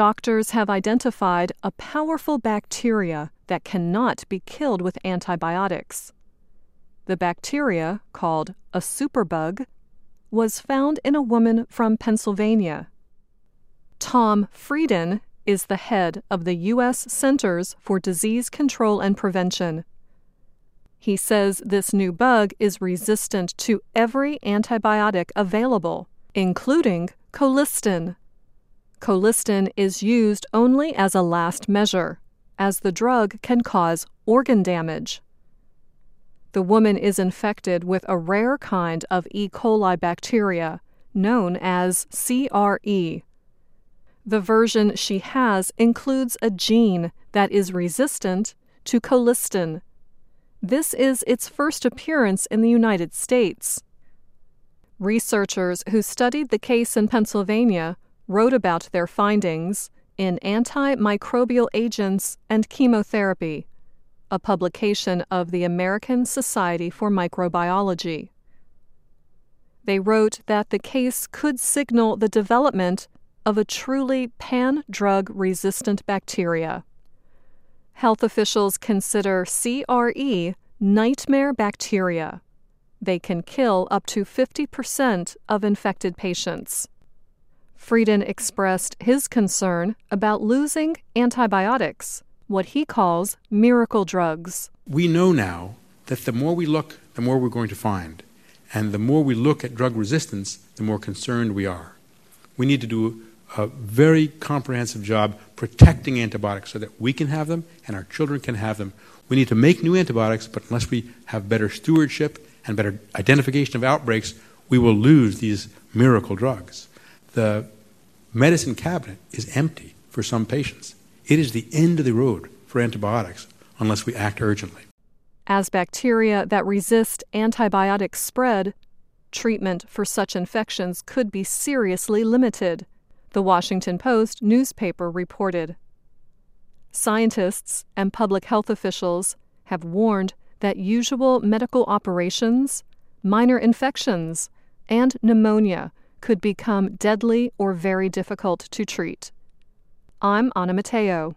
doctors have identified a powerful bacteria that cannot be killed with antibiotics. The bacteria, called a superbug, was found in a woman from Pennsylvania. Tom Frieden is the head of the U.S. Centers for Disease Control and Prevention. He says this new bug is resistant to every antibiotic available, including colistin. Colistin is used only as a last measure, as the drug can cause organ damage. The woman is infected with a rare kind of E. coli bacteria known as CRE. The version she has includes a gene that is resistant to colistin. This is its first appearance in the United States. Researchers who studied the case in Pennsylvania wrote about their findings in Antimicrobial Agents and Chemotherapy, a publication of the American Society for Microbiology. They wrote that the case could signal the development of a truly pan drug resistant bacteria. Health officials consider CRE nightmare bacteria. They can kill up to 50% of infected patients. Frieden expressed his concern about losing antibiotics, what he calls miracle drugs. We know now that the more we look, the more we're going to find. And the more we look at drug resistance, the more concerned we are. We need to do a very comprehensive job protecting antibiotics so that we can have them and our children can have them. We need to make new antibiotics, but unless we have better stewardship and better identification of outbreaks, we will lose these miracle drugs the medicine cabinet is empty for some patients. It is the end of the road for antibiotics unless we act urgently. As bacteria that resist antibiotics spread, treatment for such infections could be seriously limited, the Washington Post newspaper reported. Scientists and public health officials have warned that usual medical operations, minor infections, and pneumonia could become deadly or very difficult to treat. I'm Anna Matteo.